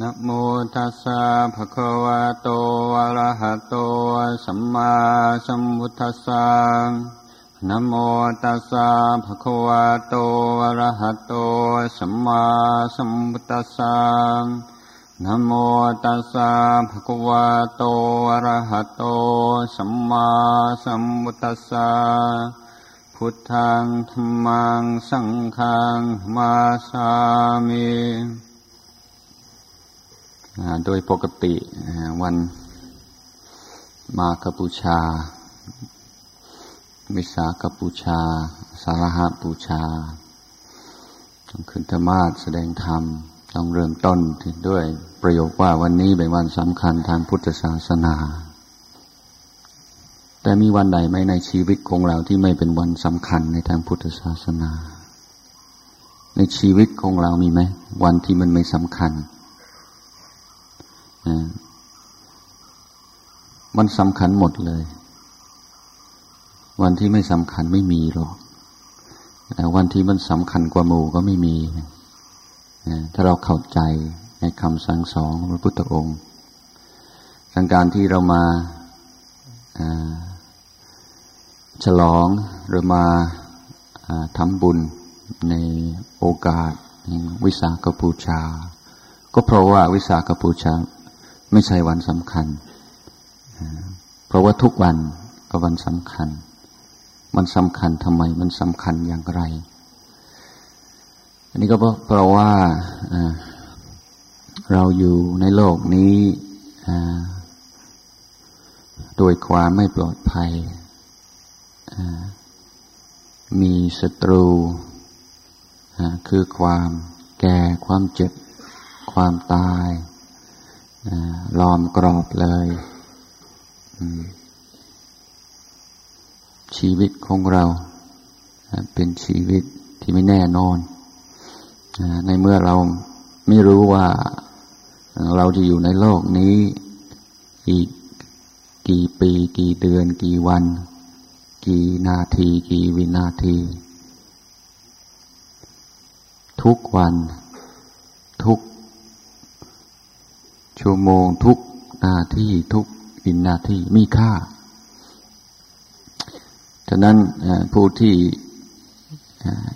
นะโมตัสสะภะคะวะโตอะระหะโตสัมมาสัมพุทธัสสะนะโมตัสสะภะคะวะโตอะระหะโตสัมมาสัมพุทธัสสะนะโมตัสสะภะคะวะโตอะระหะโตสัมมาสัมพุทธัสสะพุทธังธรรมังสังฆังมาสามิ โดยปกติวันมาคบูชา วิสาขบูชา สารหาบูชาต้องขึ้นธรรมาสแสดงธรรม ต้องเริ่มต้นด้วยประโยคว่าวันนี้เป็นวันสำคัญทางพุทธศาสนา แต่มีวันใดไหมในชีวิตของเราที่ไม่เป็นวันสำคัญในทางพุทธศาสนา ในชีวิตของเรามีไหมวันที่มันไม่สำคัญ มันสำคัญหมดเลย วันที่ไม่สำคัญไม่มีหรอกแต่วันที่มันสำคัญกว่าหมู่ก็ไม่มีถ้าเราเข้าใจในคำสั่งสอนของพระพุทธองค์สังการที่เรามาฉลองหรือมาทำบุญในโอกาสวิสาขบูชา ก็เพราะว่าวิสาขบูชา ไม่ใช่วันสำคัญ เพราะว่าทุกวันก็วันสำคัญ มันสำคัญทำไม มันสำคัญอย่างไร อันนี้ก็เพราะว่าเราอยู่ในโลกนี้โดยความไม่ปลอดภัย มีศัตรูคือความแก่ ความเจ็บ ความตาย ล้อมกรอบเลยชีวิตของเราเป็นชีวิตที่ไม่แน่นอนในเมื่อเราไม่รู้ว่าเราจะอยู่ในโลกนี้อีกกี่ปี กี่เดือน กี่วัน กี่นาที กี่วินาที ทุกวัน ทุก ชั่วโมงทุกนาทีทุกอินนาทีมีค่า ฉะนั้นผู้ที่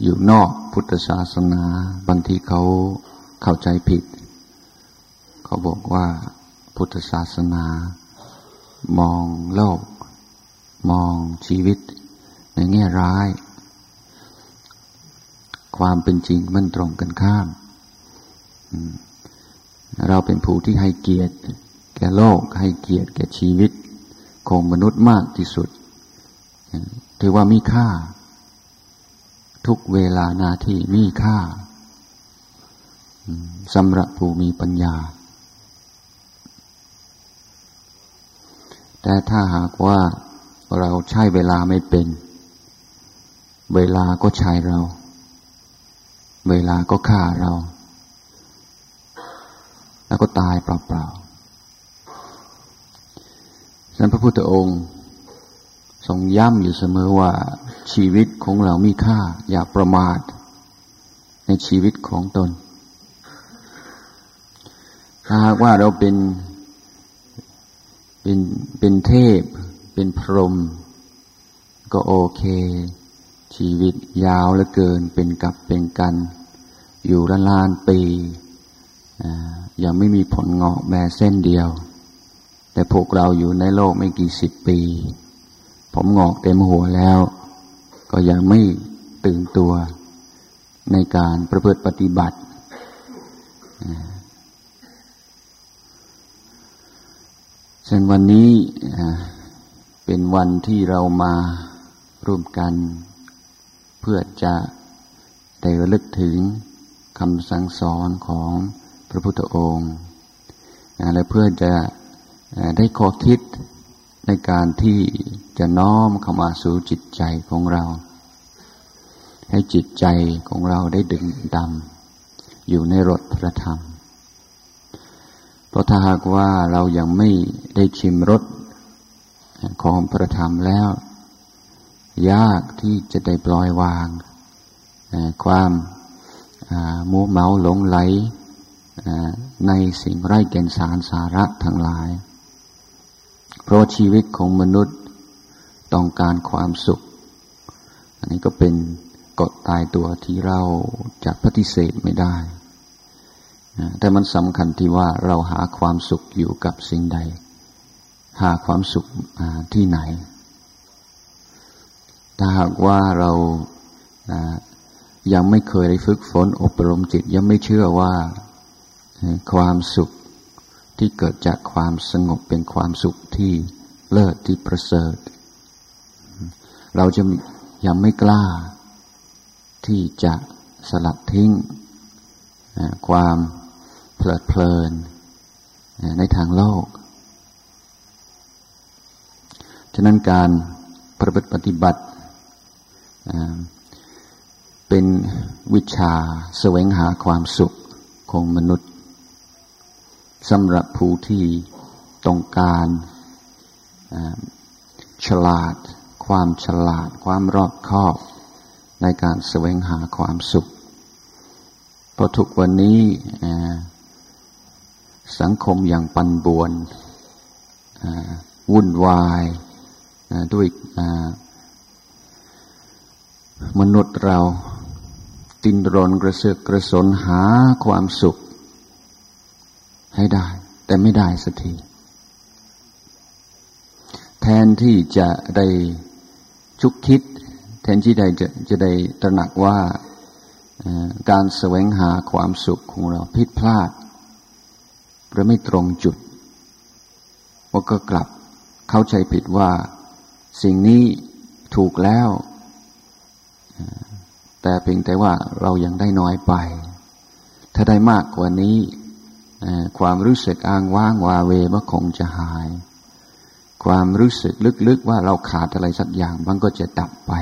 อยู่นอกพุทธศาสนาบางทีเขาเข้าใจผิด เขาบอกว่าพุทธศาสนา มองโลก มองชีวิตในแง่ร้าย ความเป็นจริงมันตรงกันข้าม เราเป็นผู้ที่ให้เกียรติ แก่โลกให้เกียรติแก่ชีวิตของมนุษย์มากที่สุด ถือว่ามีค่า ทุกเวลานาทีมีค่าสำหรับผู้มีปัญญา แต่ถ้าหากว่าเราใช้เวลาไม่เป็น เวลาก็ใช้เรา เวลาก็ฆ่าเรา แล้วก็ตายเปล่าๆฉะนั้นพระพุทธองค์ทรงย้ำอยู่เสมอว่าชีวิตของเรามีค่า อย่าประมาท ในชีวิตของตน ถ้าหากว่าเราเป็นเป็นเป็นเทพ เป็นพรหมก็โอเค ชีวิตยาวเหลือเกิน เป็นกับเป็นกัน อยู่ล้านล้านปี ยังไม่มีผลงอกแม้เส้นเดียว แต่พวกเราอยู่ในโลกไม่กี่สิบปี ผมงอกเต็มหัวแล้ว ก็ยังไม่ตื่นตัวในการประพฤติปฏิบัติฉะนั้นวันนี้เป็นวันที่เรามาร่วมกัน เพื่อจะได้ระลึกถึงคำสั่งสอนของ พระพุทธองค์และเพื่อจะได้ข้อคิดในการที่จะน้อมเข้ามาสู่จิตใจของเรา ให้จิตใจของเราได้ดึงดำอยู่ในรถพระธรรม เพราะถ้าหากว่าเรายังไม่ได้ชิมรสของพระธรรมแล้ว ยากที่จะได้ปล่อยวาง ความมัวเมาหลงไหล ในสิ่งไร้แก่นสารสาระทั้งหลาย เพราะชีวิตของมนุษย์ต้องการความสุข อันนี้ก็เป็นกฎตายตัวที่เราจะปฏิเสธไม่ได้ แต่มันสำคัญที่ว่าเราหาความสุขอยู่กับสิ่งใด หาความสุขที่ไหน ถ้าหากว่าเรายังไม่เคยได้ฝึกฝนอบรมจิต ยังไม่เชื่อว่า ความสุขที่เกิดจากความสงบเป็นความสุขที่เลิศที่ประเสริฐ เราจะยังไม่กล้า ที่จะสลัดทิ้ง ความเพลิดเพลินในทางโลก ฉะนั้นการประพฤติปฏิบัติเป็นวิชาแสวงหาความสุขของมนุษย์ สำหรับผู้ที่ต้องการฉลาด ความฉลาด ความรอบคอบในการแสวงหาความสุขเพราะทุกวันนี้สังคมอย่างปันบวนวุ่นวายด้วยมนุษย์เราตินรนกระเสือกกระสนหาความสุข ให้ได้ แต่ไม่ได้สักที แทนที่จะได้ชุกคิด แทนที่ใดจะจะได้ตระหนักว่าการแสวงหาความสุขของเราผิดพลาดหรือไม่ตรงจุดว่าก็กลับเข้าใจผิดว่า สิ่งนี้ถูกแล้ว แต่เพียงแต่ว่าเรายังได้น้อยไป ถ้าได้มากกว่านี้ ความรู้สึกอ้างว้างวาเวมันคงจะหาย ความรู้สึกลึกๆว่าเราขาดอะไรสักอย่างมันก็จะดับไป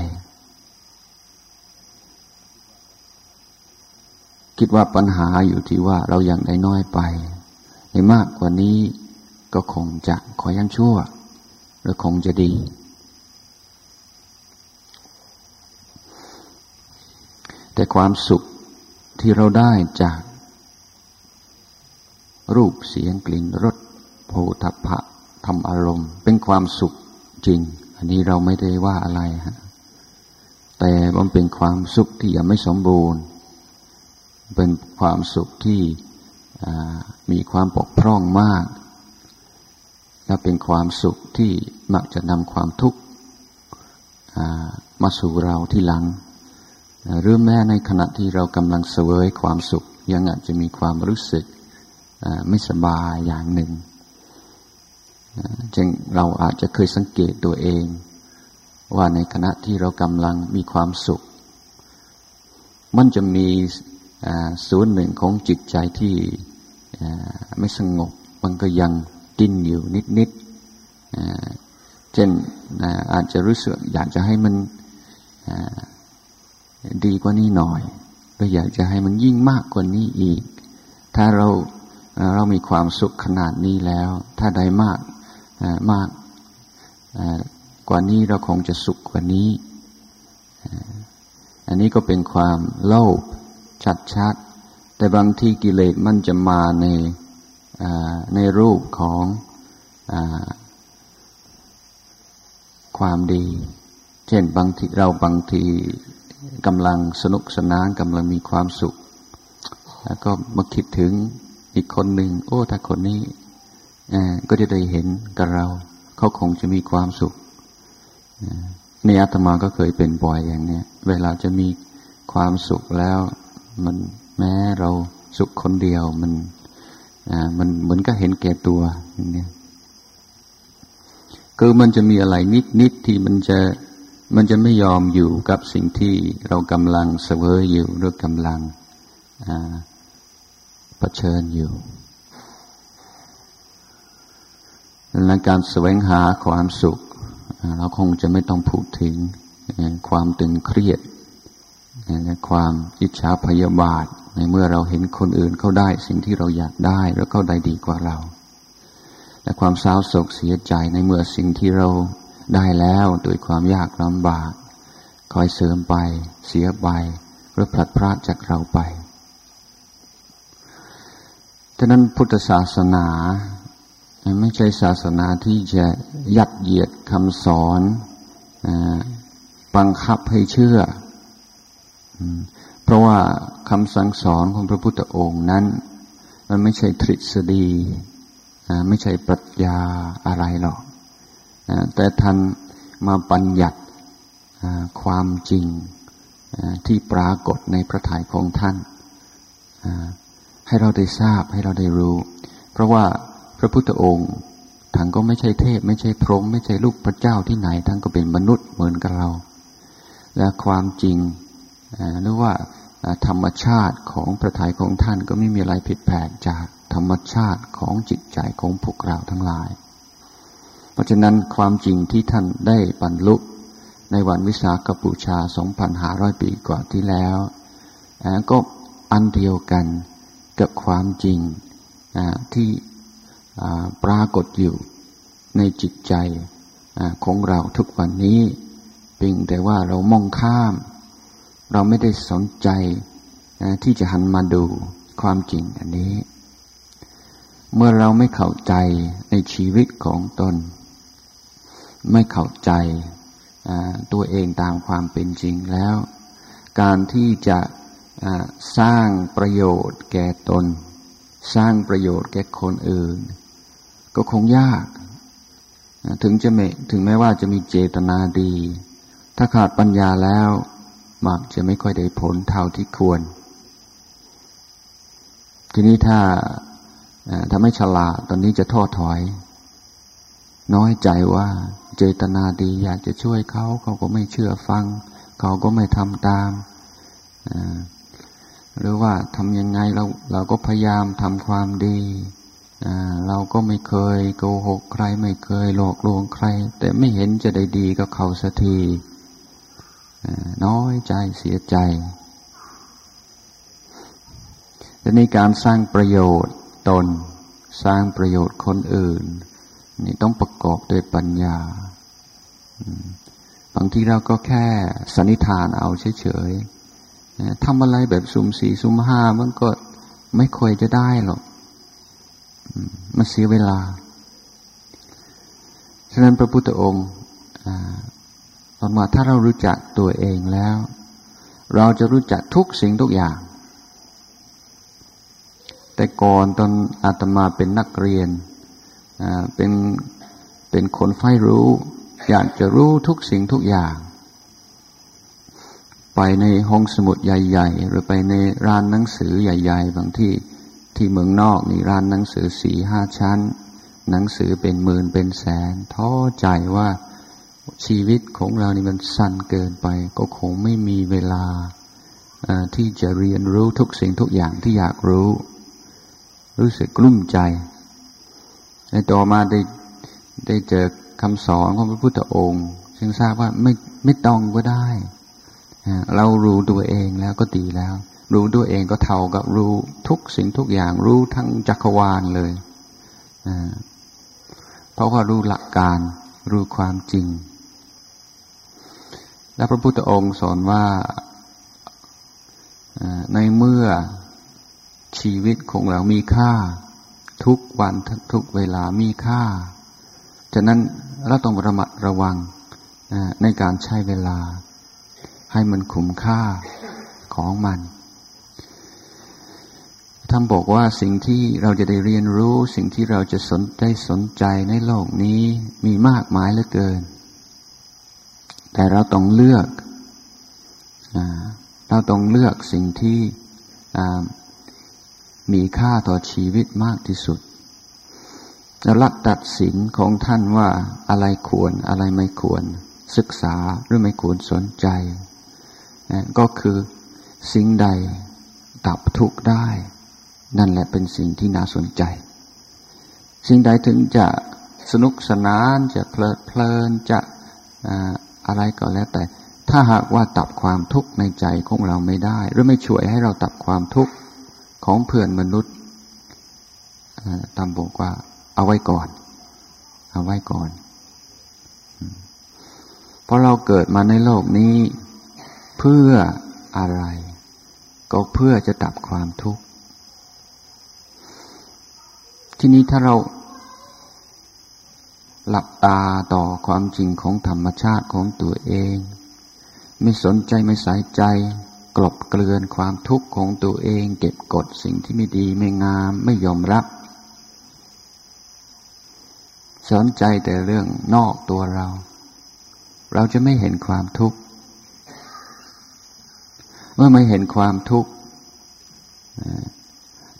คิดว่าปัญหาอยู่ที่ว่าเรายังได้น้อยไปในมากกว่านี้ก็คงจะขอยังชั่วหรือคงจะดีแต่ความสุขที่เราได้จาก รูปเสียงกลิ่นรสโผฏฐะทำอารมณ์ เป็นความสุขจริง อันนี้เราไม่ได้ว่าอะไรฮะแต่มันเป็นความสุขที่ยังไม่สมบูรณ์ เป็นความสุขที่มีความปกพร่องมาก และเป็นความสุขที่มักจะนำความทุกข์มาสู่เราที่หลังหรือแม้ในขณะที่เรากำลังเสวยความสุขยังอาจจะมีความรู้สึก ไม่สบายอย่างหนึ่งจึงเราอาจจะเคยสังเกตตัวเอง ว่าในขณะที่เรากำลังมีความสุข มันจะมีส่วนหนึ่งของจิตใจที่ไม่สงบ มันก็ยังดิ้นอยู่นิดๆเช่นอาจจะรู้สึกอยากจะให้มันดีกว่านี้หน่อยหรืออยากจะให้มันยิ่งมากกว่านี้อีก ถ้าเรา เรามีความสุขขนาดนี้แล้ว ถ้าได้มากมากกว่านี้เราคงจะสุขกว่านี้ อันนี้ก็เป็นความโลภชัดๆ แต่บางทีกิเลสมันจะมาในในรูปของอความดี เช่นบางทีเราบางทีกำลังสนุกสนานกำลังมีความสุข แล้วก็มาคิดถึง อีกคนหนึ่ง โอ้ถ้าคนนี้ก็จะได้เห็นกับเรา เขาคงจะมีความสุขในอาตมาก็เคยเป็นบ่อยอย่างเนี้ยเวลาจะมีความสุขแล้ว มันแม้เราสุขคนเดียวมันมันเหมือนก็เห็นแก่ตัวอย่างเนี้ยคือมันจะมีอะไรนิดนิดที่มันจะมันจะไม่ยอมอยู่กับสิ่งที่เรากำลังเสวยอยู่หรือกำลัง เผชิญอยู่และการแสวงหาความสุข เราคงจะไม่ต้องพูดถึงความตึงเครียดและความอิจฉาพยาบาท ในเมื่อเราเห็นคนอื่นเขาได้สิ่งที่เราอยากได้แล้วเขาได้ดีกว่าเรา และความเศร้าโศกเสียใจในเมื่อสิ่งที่เราได้แล้วโดยความยากลำบาก คอยเสริมไป เสียไปหรือพลัดพรากจากเราไป ฉะนั้นพุทธศาสนา ไม่ใช่ศาสนาที่จะยัดเยียดคำสอนบังคับให้เชื่อ เพราะว่าคำสั่งสอนของพระพุทธองค์นั้น มันไม่ใช่ทฤษฎี ไม่ใช่ปรัชญาอะไรหรอก แต่ท่านมาบัญญัติความจริงที่ปรากฏในพระทัยของท่าน ให้เราได้ทราบให้เราได้รู้ เพราะว่าพระพุทธองค์ท่านก็ไม่ใช่เทพ ไม่ใช่พรหมไม่ใช่ลูกพระเจ้าที่ไหนท่านก็เป็นมนุษย์เหมือนกับเรา และความจริงหรือว่าธรรมชาติของพระทัยของท่านก็ไม่มีอะไรผิดแผกจากธรรมชาติของจิตใจของพวกเราทั้งหลาย เพราะฉะนั้นความจริงที่ท่านได้บรรลุในวันวิสาขบูชา 2,500 ปีกว่าที่แล้ว ก็อันเดียวกัน กับความจริงที่ปรากฏอยู่ในจิตใจของเราทุกวันนี้เพียงแต่ว่าเรามองข้าม เราไม่ได้สนใจที่จะหันมาดูความจริงอันนี้ เมื่อเราไม่เข้าใจในชีวิตของตน ไม่เข้าใจตัวเองตามความเป็นจริงแล้ว การที่จะ สร้างประโยชน์แก่ตน สร้างประโยชน์แก่คนอื่น ก็คงยาก ถึงจะไม่ถึงแม้ว่าจะมีเจตนาดี ถ้าขาดปัญญาแล้วมักจะไม่ค่อยได้ผลเท่าที่ควร ทีนี้ถ้าถ้าไม่ฉลาดตอนนี้จะท้อถอย น้อยใจว่าเจตนาดีอยากจะช่วยเขาเขาก็ไม่เชื่อฟัง เขาก็ไม่ทำตาม หรือว่าทำยังไงเราเราก็พยายามทำความดีเราก็ไม่เคยโกหกใครไม่เคยหลอกลวงใคร แต่ไม่เห็นจะได้ดีกับเขาสักทีน้อยใจเสียใจและในการสร้างประโยชน์ตน สร้างประโยชน์คนอื่น นี่ต้องประกอบด้วยปัญญา บางทีเราก็แค่สันนิษฐานเอาเฉยๆ ทำอะไรแบบสุ่มสี่สุ่มห้ามันก็ไม่ค่อยจะได้หรอกมันเสียเวลา ฉะนั้นพระพุทธองค์ตอนว่าถ้าเรารู้จักตัวเองแล้ว เราจะรู้จักทุกสิ่งทุกอย่าง แต่ก่อนตอนอาตมาเป็นนักเรียนเป็นเป็นคนใฝ่รู้ อยากจะรู้ทุกสิ่งทุกอย่าง ไปในห้องสมุดใหญ่ ๆ หรือไปในร้านหนังสือใหญ่ ๆ บางที่ที่เมืองนอกนี่ร้านหนังสือสี่ห้าชั้น หนังสือเป็นหมื่นเป็นแสนท้อใจว่าชีวิตของเรานี่มันสั้นเกินไป ก็คงไม่มีเวลาที่จะเรียนรู้ทุกสิ่งทุกอย่างที่อยากรู้ รู้สึกกลุ้มใจในต่อมาได้ได้เจอคำสอนของพระพุทธองค์จึงทราบว่าไม่ไม่ต้องก็ได้ เรารู้ตัวเองแล้วก็ดีแล้ว รู้ตัวเองก็เท่ากับรู้ทุกสิ่งทุกอย่าง รู้ทั้งจักรวาลเลยเพราะว่ารู้หลักการรู้ความจริง และพระพุทธองค์สอนว่าในเมื่อชีวิตของเรามีค่า ทุกวันทุกเวลามีค่า ฉะนั้นเราต้องระมัดระวังในการใช้เวลา ให้มันคุ้มค่าของมันท่านบอกว่าสิ่งที่เราจะได้เรียนรู้ สิ่งที่เราจะสนได้สนใจในโลกนี้มีมากมายเหลือเกิน แต่เราต้องเลือก เราต้องเลือกสิ่งที่มีค่าต่อชีวิตมากที่สุดจะลักตัดสินของท่านว่าอะไรควรอะไรไม่ควร ศึกษาหรือไม่ควรสนใจ ก็คือสิ่งใดดับทุกข์ได้ นั่นแหละเป็นสิ่งที่น่าสนใจ สิ่งใดถึงจะสนุกสนานจะเพลิดเพลินจะอะไรก็แล้วแต่ ถ้าหากว่าตับความทุกข์ในใจของเราไม่ได้ หรือไม่ช่วยให้เราตับความทุกข์ของเพื่อนมนุษย์ตามบอกว่าเอาไว้ก่อน เอาไว้ก่อน เพราะเราเกิดมาในโลกนี้ เพื่ออะไร ก็เพื่อจะดับความทุกข์ ทีนี้ถ้าเราหลับตาต่อความจริงของธรรมชาติของตัวเอง ไม่สนใจไม่ใส่ใจ กลบเกลื่อนความทุกข์ของตัวเอง เก็บกดสิ่งที่ไม่ดีไม่งามไม่ยอมรับ สนใจแต่เรื่องนอกตัวเรา เราจะไม่เห็นความทุกข์ เมื่อไม่เห็นความทุกข์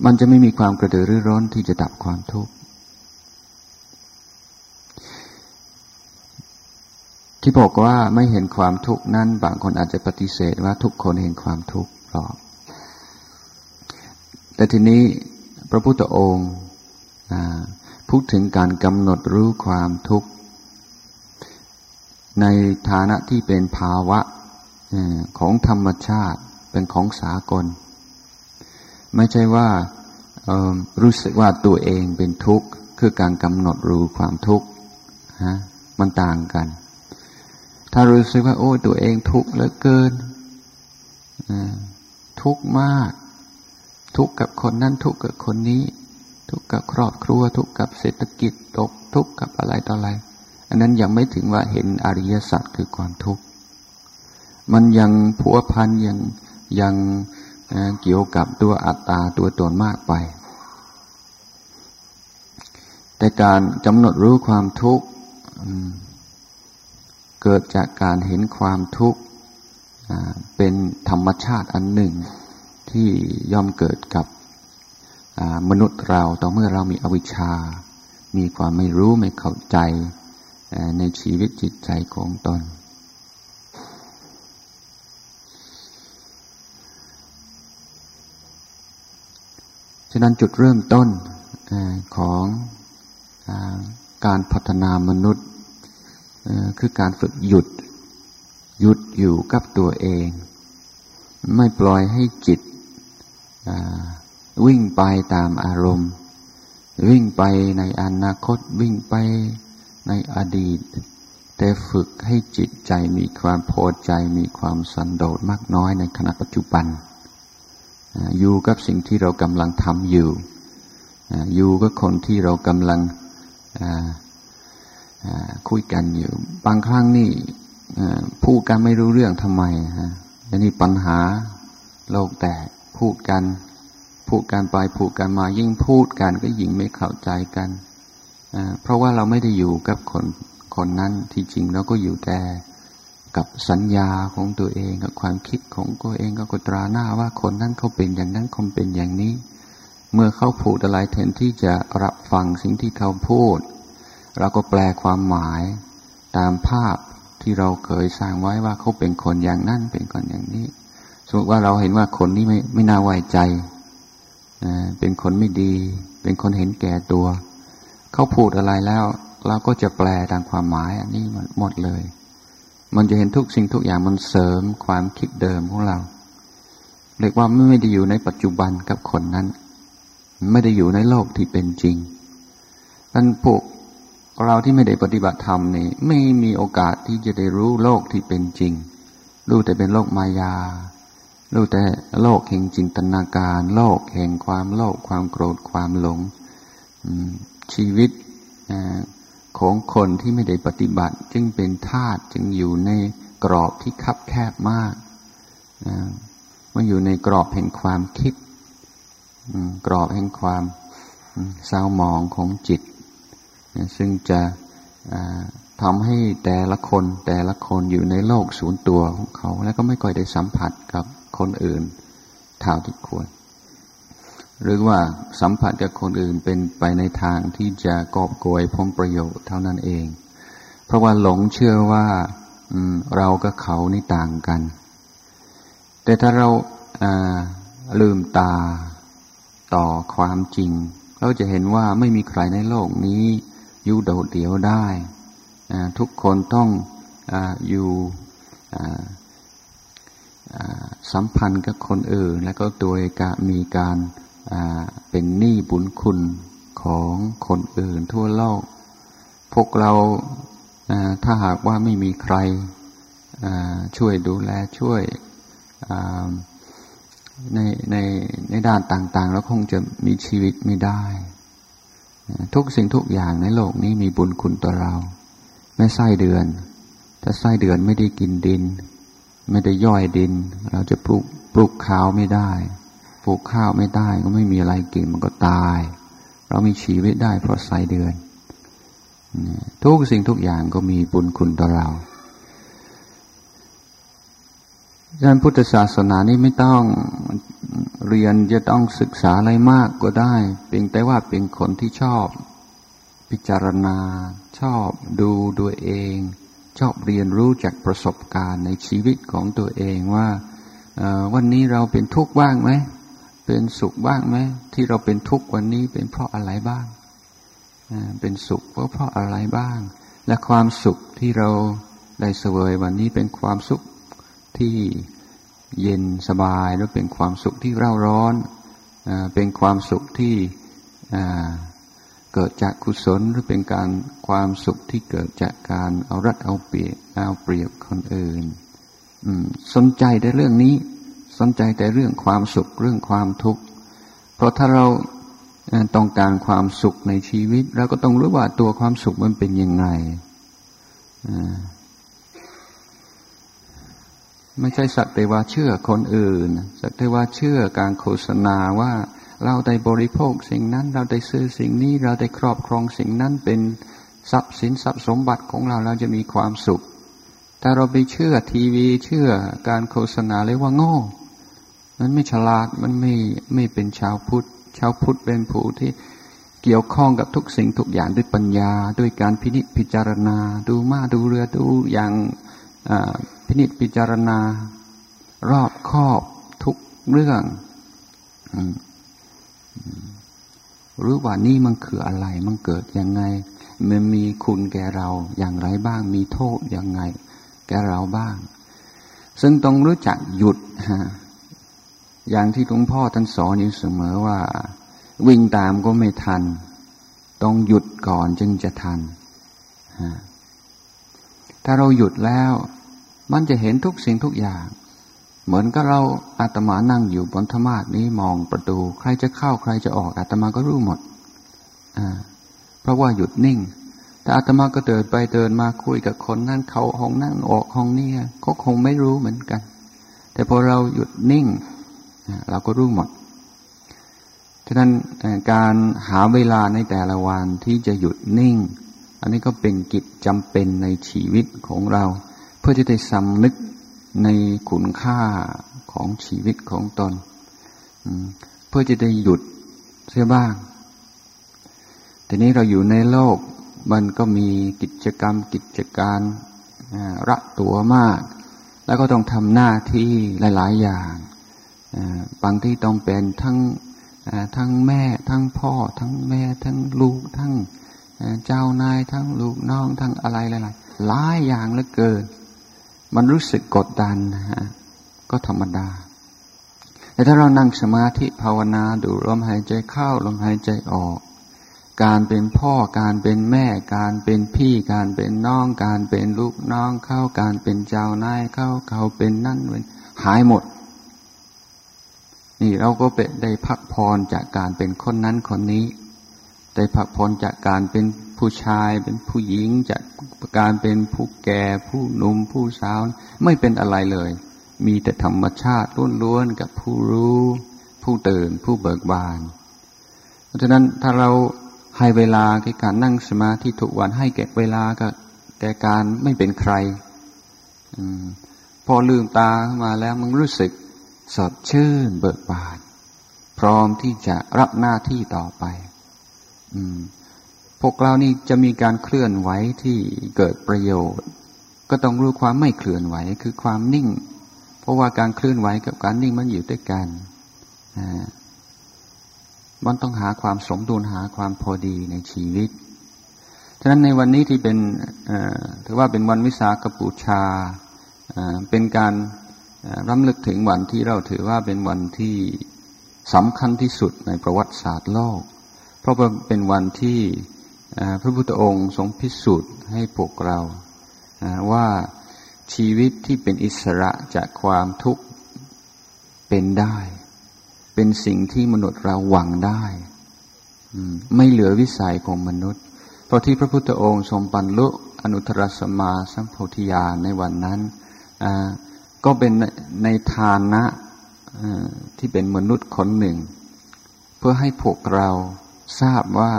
มันจะไม่มีความกระตือรือร้นที่จะดับความทุกข์ที่บอกว่าไม่เห็นความทุกข์นั้น บางคนอาจจะปฏิเสธว่าทุกคนเห็นความทุกข์หรอกแต่ทีนี้พระพุทธองค์พูดถึงการกำหนดรู้ความทุกข์ในฐานะที่เป็นภาวะของธรรมชาติ เป็นของสากล ไม่ใช่ว่ารู้สึกว่าตัวเองเป็นทุกข์ คือการกำหนดรู้ความทุกข์ฮะมันต่างกัน ถ้ารู้สึกว่า โอ้ตัวเองทุกข์เหลือเกินทุกข์มาก ทุกข์กับคนนั้นทุกข์กับคนนี้ ทุกข์กับครอบครัว ทุกข์กับเศรษฐกิจตก ทุกข์กับอะไรต่ออะไรอันนั้นยังไม่ถึงว่าเห็นอริยสัจคือความทุกข์ มันยังผัวพันยัง ยังเกี่ยวกับตัวอัตตาตัวตนมากไป แต่การกำหนดรู้ความทุกข์เกิดจากการเห็นความทุกข์เป็นธรรมชาติอันหนึ่งที่ย่อมเกิดกับมนุษย์เราต่อเมื่อเรามีอวิชชา มีความไม่รู้ไม่เข้าใจในชีวิตจิตใจของตนะนั้นจุดเริ่มต้นของการพัฒนามนุษย์คือการฝึกหยุด หยุดอยู่กับตัวเอง ไม่ปล่อยให้จิตวิ่งไปตามอารมณ์ วิ่งไปในอนาคตวิ่งไปในอดีต แต่ฝึกให้จิตใจมีความพอใจมีความสันโดษมากน้อยในขณะปัจจุบัน อยู่กับสิ่งที่เรากำลังทำอยู่ อยู่กับคนที่เรากำลังคุยกันอยู่ บางครั้งนี่พูดกันไม่รู้เรื่องทำไมฮะอันนี้ปัญหาโลกแตกพูดกัน พูดกันไปพูดกันมา ยิ่งพูดกันก็ยิ่งไม่เข้าใจกัน เพราะว่าเราไม่ได้อยู่กับคนคนนั้นที่จริงเราก็อยู่แต่ กับสัญญาของตัวเองกับความคิดของตัวเองก็กตราหน้าว่าคนนั้นเขาเป็นอย่างนั้นคงเป็นอย่างนี้ เมื่อเขาพูดอะไรแทนที่จะรับฟังสิ่งที่เขาพูด เราก็แปลความหมายตามภาพที่เราเคยสร้างไว้ว่าเขาเป็นคนอย่างนั้นเป็นคนอย่างนี้ สมมติว่าเราเห็นว่าคนนี้ไม่ไม่น่าไว้ใจเป็นคนไม่ดี เป็นคนเห็นแก่ตัว เขาพูดอะไรแล้ว เราก็จะแปลตามความหมายอันนี้หมดเลย มันจะเห็นทุกสิ่งทุกอย่างมันเสริมความคิดเดิมของเรา เรียกว่าไม่ได้อยู่ในปัจจุบันกับคนนั้น ไม่ได้อยู่ในโลกที่เป็นจริงมันพวกเราที่ไม่ได้ปฏิบัติธรรมนี่ไม่มีโอกาสที่จะได้รู้โลกที่เป็นจริง รู้แต่เป็นโลกมายา รู้แต่โลกแห่งจินตนาการ โลกแห่งความโลภความโกรธความหลงชีวิต ของคนที่ไม่ได้ปฏิบัติ จึงเป็นธาตุจึงอยู่ในกรอบที่คับแคบมากมันอยู่ในกรอบแห่งความคิดกรอบแห่งความเศร้าหมองของจิต ซึ่งจะทำให้แต่ละคนแต่ละคนอยู่ในโลกศูนย์ตัวของเขา แล้วก็ไม่ค่อยได้สัมผัสกับคนอื่นเท่าที่ควร หรือว่าสัมผัสกับคนอื่นเป็นไปในทางที่จะกอบโกยผลประโยชน์เท่านั้นเอง เพราะว่าหลงเชื่อว่าเรากับเขานี่ต่างกัน แต่ถ้าเราลืมตาต่อความจริง เราจะเห็นว่าไม่มีใครในโลกนี้อยู่โดดเดี่ยวได้ ทุกคนต้องออยู่สัมพันธ์กับคนอื่น และก็โดยกามีการ เป็นหนี้บุญคุณของคนอื่นทั่วโลก พวกเราถ้าหากว่าไม่มีใครช่วยดูแลช่วยในในในด้านต่างๆ แล้วคงจะมีชีวิตไม่ได้ ทุกสิ่งทุกอย่างในโลกนี้มีบุญคุณต่อเรา ไม่ไส้เดือน ถ้าไส้เดือนไม่ได้กินดิน ไม่ได้ย่อยดิน เราจะปลูกปลูกข้าวไม่ได้ ลูกข้าวไม่ได้ก็ไม่มีอะไรกินมันก็ตาย เรามีชีวิตได้เพราะไส้เดือน ทุกสิ่งทุกอย่างก็มีบุญคุณต่อเราดังนั้นพุทธศาสนานี่ไม่ต้องเรียนจะต้องศึกษาอะไรมากก็ได้ เพียงแต่ว่าเป็นคนที่ชอบพิจารณา ชอบดูตัวเอง ชอบเรียนรู้จากประสบการณ์ในชีวิตของตัวเองว่าวันนี้เราเป็นทุกข์บ้างไหม เป็นสุขบ้างไหมที่เราเป็นทุกข์วันนี้เป็นเพราะอะไรบ้าง เป็นสุขเพราะเพราะอะไรบ้าง และความสุขที่เราได้เสวยวันนี้เป็นความสุขที่เย็นสบายหรือเป็นความสุขที่เร่าร้อน เป็นความสุขที่เกิดจากกุศลหรือเป็นการความสุขที่เกิดจากการเอารัดเอาเปรียบเอาเปรียบคนอื่นสนใจแต่เรื่องนี้ สนใจแต่เรื่องความสุขเรื่องความทุกข์ เพราะถ้าเราต้องการความสุขในชีวิต เราก็ต้องรู้ว่าตัวความสุขมันเป็นยังไงไม่ใช่สักแต่ว่าเชื่อคนอื่น สักแต่ว่าเชื่อการโฆษณาว่าเราได้บริโภคสิ่งนั้น เราได้ซื้อสิ่งนี้ เราได้ครอบครองสิ่งนั้นเป็นทรัพย์สินทรัพย์สมบัติของเราเราจะมีความสุข แต่เราไปเชื่อทีวีเชื่อการโฆษณาเลยว่าโง่ มันไม่ฉลาดมันไม่ไม่เป็นชาวพุทธ ชาวพุทธเป็นผู้ที่เกี่ยวข้องกับทุกสิ่งทุกอย่างด้วยปัญญา ด้วยการพินิจพิจารณา ดูมาดูเรือดูอย่างพินิจพิจารณา รอบครอบทุกเรื่องรู้ว่านี่มันคืออะไร มันเกิดยังไง มันมีคุณแก่เราอย่างไรบ้าง มีโทษยังไง แก่เราบ้าง ซึ่งต้องรู้จักหยุดฮะ อย่างที่หลวงพ่อท่านสอนอยู่เสมอว่า วิ่งตามก็ไม่ทัน ต้องหยุดก่อนจึงจะทัน ถ้าเราหยุดแล้ว มันจะเห็นทุกสิ่งทุกอย่าง เหมือนกับเราอาตมานั่งอยู่บนธรรมาสนี้มองประตู ใครจะเข้าใครจะออกอาตมาก็รู้หมด เพราะว่าหยุดนิ่งแต่อาตมาก็เดินไปเดินมาคุยกับคนนั่นเขาห้องนั่งออกห้องนี้ก็คงไม่รู้เหมือนกัน แต่พอเราหยุดนิ่ง เราก็รู้หมดฉะนั้นการหาเวลาในแต่ละวันที่จะหยุดนิ่ง อันนี้ก็เป็นกิจจำเป็นในชีวิตของเรา เพื่อจะได้สำนึกในคุณค่าของชีวิตของตน เพื่อจะได้หยุดเสียบ้าง ทีนี้เราอยู่ในโลกมันก็มีกิจกรรมกิจการระตัวมาก แล้วก็ต้องทำหน้าที่หลาย ๆ อย่าง บางที่ต้องเป็นทั้งทั้งแม่ทั้งพ่อ ทั้งแม่ทั้งลูกทั้งเจ้านายทั้งลูกน้องทั้งอะไรหลายๆหลายอย่างเหลือเกิน มันรู้สึกกดดันนะฮะก็ธรรมดา แต่ถ้าเรานั่งสมาธิภาวนาดูลมหายใจเข้าลมหายใจออก การเป็นพ่อการเป็นแม่ การเป็นพี่ การเป็นน้อง การเป็นลูกน้องเข้าการเป็นเจ้านายเข้าเขาเป็นนั่นเป็นหายหมด นี่เราก็เป็นได้พักพรจากการเป็นคนนั้นคนนี้ ได้พักพรจากการเป็นผู้ชายเป็นผู้หญิงจากการเป็นผู้แก่ ผู้หนุ่มผู้สาว ไม่เป็นอะไรเลย มีแต่ธรรมชาติล้วนๆกับผู้รู้ ผู้ตื่นผู้เบิกบาน เพราะฉะนั้นถ้าเราให้เวลาแก่การนั่งสมาธิทุกวันให้แก่เวลากับแก่การไม่เป็นใครอพอลืมตาขึ้นมาแล้วมันรู้สึก สดชื่นเบิกบาน พร้อมที่จะรับหน้าที่ต่อไป อืม พวกเรานี่จะมีการเคลื่อนไหวที่เกิดประโยชน์ ก็ต้องรู้ความไม่เคลื่อนไหวคือความนิ่ง เพราะว่าการเคลื่อนไหวกับการนิ่งมันอยู่ด้วยกันมันต้องหาความสมดุลหาความพอดีในชีวิต ฉะนั้นในวันนี้ที่เป็นถือว่าเป็นวันวิสาขบูชา เป็นการ รำลึกถึงวันที่เราถือว่าเป็นวันที่สำคัญที่สุดในประวัติศาสตร์โลก เพราะเป็นวันที่พระพุทธองค์ทรงพิสูจน์ให้พวกเราว่าชีวิตที่เป็นอิสระจากความทุกข์เป็นได้ เป็นสิ่งที่มนุษย์เราหวังได้ไม่เหลือวิสัยของมนุษย์ เพราะที่พระพุทธองค์ทรงบรรลุอนุตตรสมาสัมโพธิญาณในวันนั้น ก็เป็นในฐานะที่เป็นมนุษย์คนหนึ่ง เพื่อให้พวกเราทราบว่า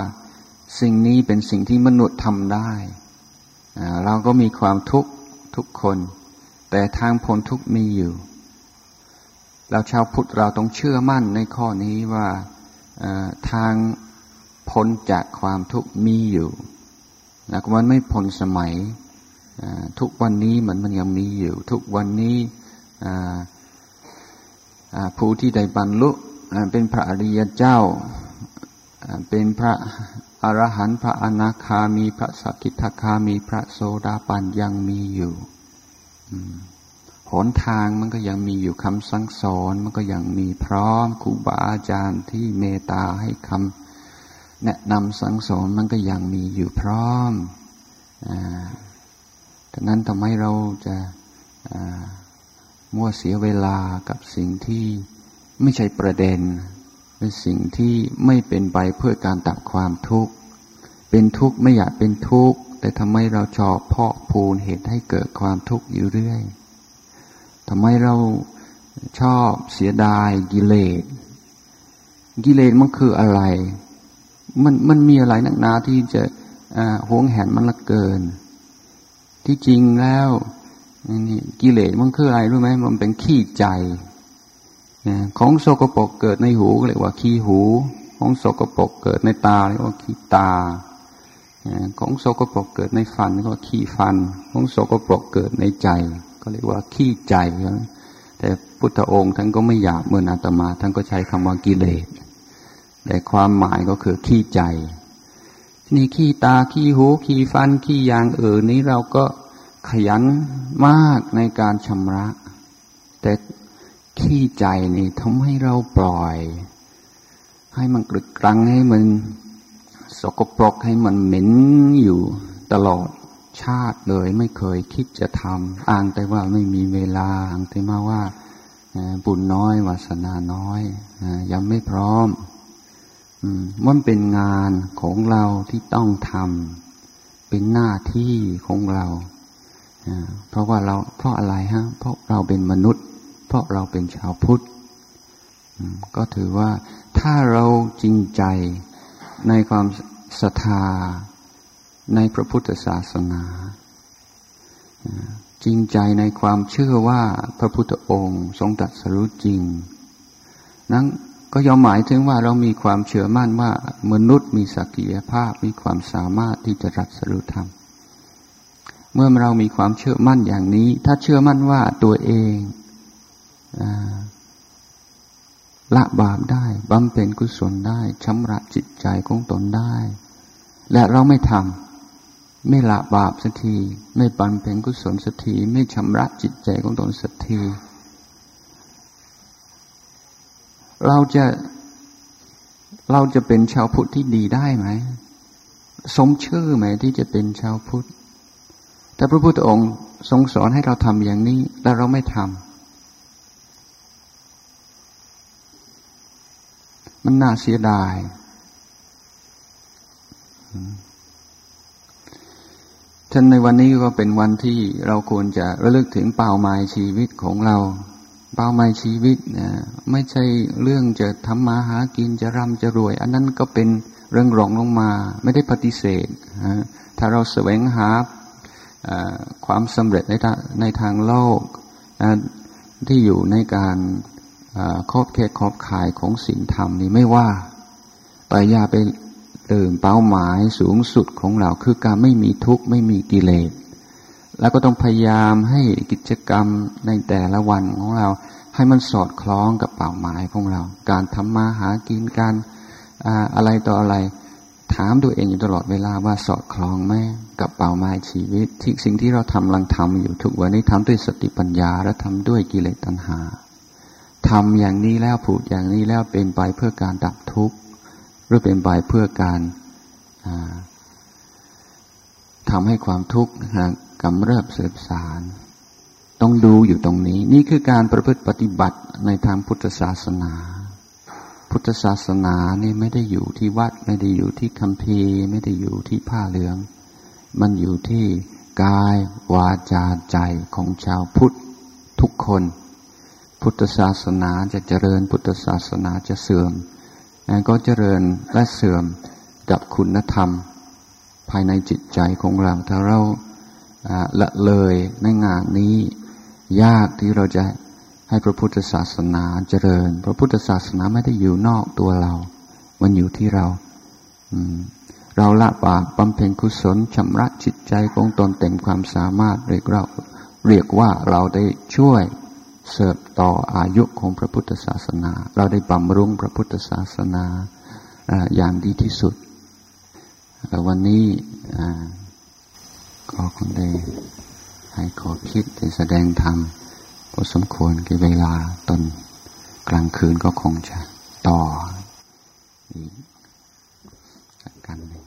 สิ่งนี้เป็นสิ่งที่มนุษย์ทำได้ เราก็มีความทุกข์ทุกคน แต่ทางพ้นทุกข์มีอยู่ เราชาวพุทธเราต้องเชื่อมั่นในข้อนี้ว่าทางพ้นจากความทุกข์มีอยู่แล้วมันไม่พ้นสมัยทุกวันนี้มันมันยังมีอยู่ ทุกวันนี้ ผู้ที่ได้บรรลุเป็นพระอริยเจ้า เป็นพระอรหันต์พระอนาคามีพระสกิทาคามีพระโสดาบันยังมีอยู่หนทางมันก็ยังมีอยู่คำสั่งสอนมันก็ยังมีพร้อมครูบาอาจารย์ที่เมตตาให้คำแนะนำสั่งสอนมันก็ยังมีอยู่พร้อมดังนั้นทำไมเราจะ มัวเสียเวลากับสิ่งที่ไม่ใช่ประเด็น เป็นสิ่งที่ไม่เป็นไปเพื่อการตัดความทุกข์ เป็นทุกข์ไม่อยากเป็นทุกข์ แต่ทำไมเราชอบเพาะพูนเหตุให้เกิดความทุกข์อยู่เรื่อยทำไมเราชอบเสียดายกิเลส กิเลสมันคืออะไร มันมันมีอะไรนักหนาที่จะหวงแหนมันละเกิน ที่จริงแล้ว นี่กิเลสมันคืออะไรรู้ไหมมันเป็นขี้ใจของโสกปกเกิดในหูเรียกว่าขี้หู ของโสกปกเกิดในตาเรียกว่าขี้ตา ของโสกปกเกิดในฟันเรียกว่าขี้ฟัน ของโสกปกเกิดในใจ ก็เรียกว่าขี้ใจแต่พุทธองค์ท่านก็ไม่อยากเมื่อนาตมา ท่านก็ใช้คำว่ากิเลส แต่ความหมายก็คือขี้ใจ นี่ขี้ตาขี้หูขี้ฟันขี้ยางเออนี้เราก็ ขยันมากในการชำระ แต่ขี้ใจนี่ทำให้เราปล่อย ให้มันกรึกกรังให้มันสกปรกให้มันเหม็นอยู่ตลอดชาติเลยไม่เคยคิดจะทำอ้างแต่ว่าไม่มีเวลาอ้างแต่มาว่าบุญน้อยวาสนาน้อยยังไม่พร้อมมันเป็นงานของเราที่ต้องทำเป็นหน้าที่ของเรา เพราะว่าเราเพราะอะไรฮะ เพราะเราเป็นมนุษย์ เพราะเราเป็นชาวพุทธก็ถือว่าถ้าเราจริงใจในความศรัทธาในพระพุทธศาสนา จริงใจในความเชื่อว่าพระพุทธองค์ทรงตรัสรู้จริง นั้นก็ยอมหมายถึงว่าเรามีความเชื่อมั่นว่ามนุษย์มีศักยภาพมีความสามารถที่จะรัสรู้ธรรม เมื่อเรามีความเชื่อมั่นอย่างนี้ ถ้าเชื่อมั่นว่าตัวเองละบาปได้บำเพ็ญกุศลได้ชำระจิตใจของตนได้ และเราไม่ทำไม่ละบาปสักที ไม่ปันเพ็ญกุศลสักที ไม่ชำระจิตใจของตนสักที เราจะเราจะเป็นชาวพุทธที่ดีได้ไหม สมชื่อไหมที่จะเป็นชาวพุทธ แต่พระพุทธองค์ทรงสอนให้เราทำอย่างนี้แล้วเราไม่ทำมันน่าเสียดาย ท่านในวันนี้ก็เป็นวันที่เราควรจะระลึกถึงเป้าหมายชีวิตของเรา เป้าหมายชีวิตนะไม่ใช่เรื่องจะทำมาหากินจะร่ำจะรวย อันนั้นก็เป็นเรื่องรองลงมา ไม่ได้ปฏิเสธถ้าเราแสวงหา ความสำเร็จในในทางโลกที่อยู่ในการครอบแค่ขอบขายของสิ่งธรรมนี่ไม่ว่า แต่อย่าไปเดิมเป้าหมายสูงสุดของเราคือการไม่มีทุกข์ไม่มีกิเลส แล้วก็ต้องพยายามให้กิจกรรมในแต่ละวันของเรา ให้มันสอดคล้องกับเป้าหมายของเรา การทำมาหากินการอะไรต่ออะไร ถามตัวเองอยู่ตลอดเวลาว่าสอดคล้องไหมกับเป้าหมายชีวิต ที่สิ่งที่เราทำลังทำอยู่ทุกวันนี้ทำด้วยสติปัญญาและทำด้วยกิเลสตัณหาทำอย่างนี้แล้วผูดอย่างนี้แล้วเป็นไปเพื่อการดับทุกข์หรือเป็นไปเพื่อการทำให้ความทุกข์กำเริบเสบสาร ต้องดูอยู่ตรงนี้ นี่คือการประพฤติปฏิบัติในทางพุทธศาสนา พุทธศาสนานี่ไม่ได้อยู่ที่วัด ไม่ได้อยู่ที่คำพีไม่ได้อยู่ที่ผ้าเหลือง มันอยู่ที่กายวาจาใจของชาวพุทธทุกคน พุทธศาสนาจะเจริญพุทธศาสนาจะเสื่อมก็เจริญและเสื่อมกับคุณธรรม ภายในจิตใจของเราถ้าเราละเลยในงานนี้ยากที่เราจะ ให้พระพุทธศาสนาเจริญ พระพุทธศาสนาไม่ได้อยู่นอกตัวเรา มันอยู่ที่เราเราละบาปบำเพ็ญกุศลชำระจิตใจของตนเต็มความสามารถเรียกเราเรียกว่าเราได้ช่วยเสริมต่ออายุของพระพุทธศาสนา เราได้บำรุงพระพุทธศาสนาอย่างดีที่สุด วันนี้ก็คงได้ให้ขอคิดได้แสดงธรรม พอสมควรกี่เวลาตอนกลางคืนก็คงจะต่ออีกกันหนึ่ง